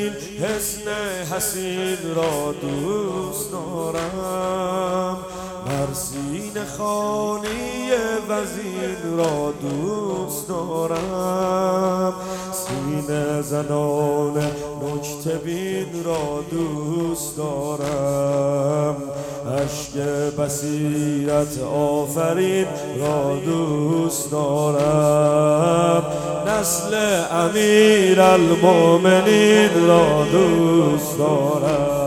این حسن حسین را دوست دارم. مرسین خانی وزین را دوست دارم. سینه زنان نکته بین را دوست دارم. عشق بصیرت آفرین را دوست دارم. نسل امیر المومنین را دوست دارم.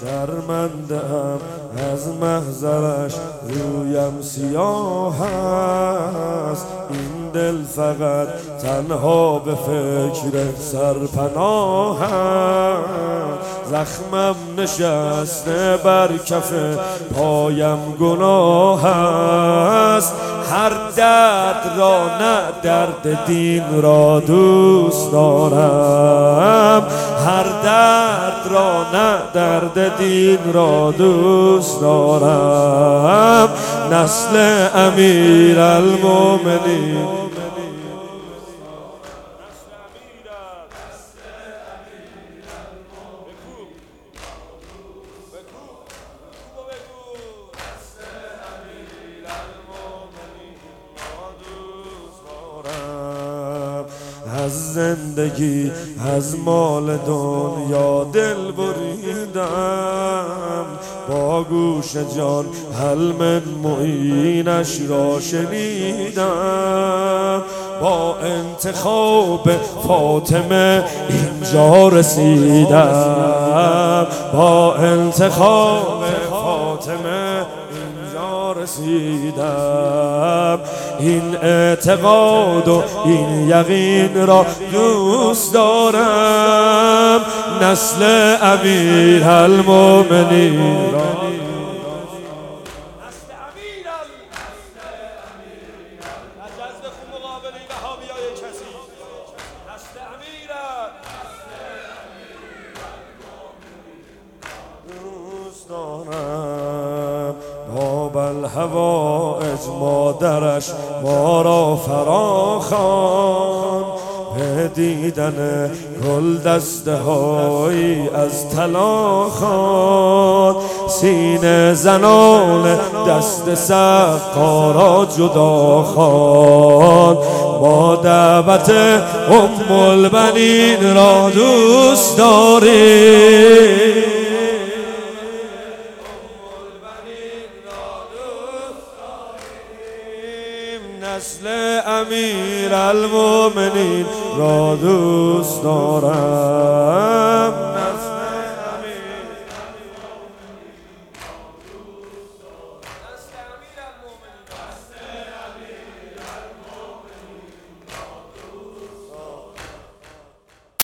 شرمنده از محضرش رویم سیاه است. دل فقط تنها به فکر سرپناه زخمم نشسته بر کف پایم گناه است. هر درد را نه درد دین را دوست دارم. هر درد را نه درد دین را دوست دارم. نسل امیر المومنین از زندگی از مال دنیا دل بریدم. با گوش جان حلم معینش را شنیدم. با انتخاب فاطمه اینجا رسیدم. با انتخاب فاطمه اینجا رسیدم. این اعتقاد و این یقین را دوست دارم. نسل امیر المومنین را. الهوائج مادرش ما را فراخان به دیدن گل دسته هایی از طلا خان سینه زنان دست سقارا جدا خان ما دعوت ام البنین را دوست داریم. نسل امیر المومنین را دوست دارم.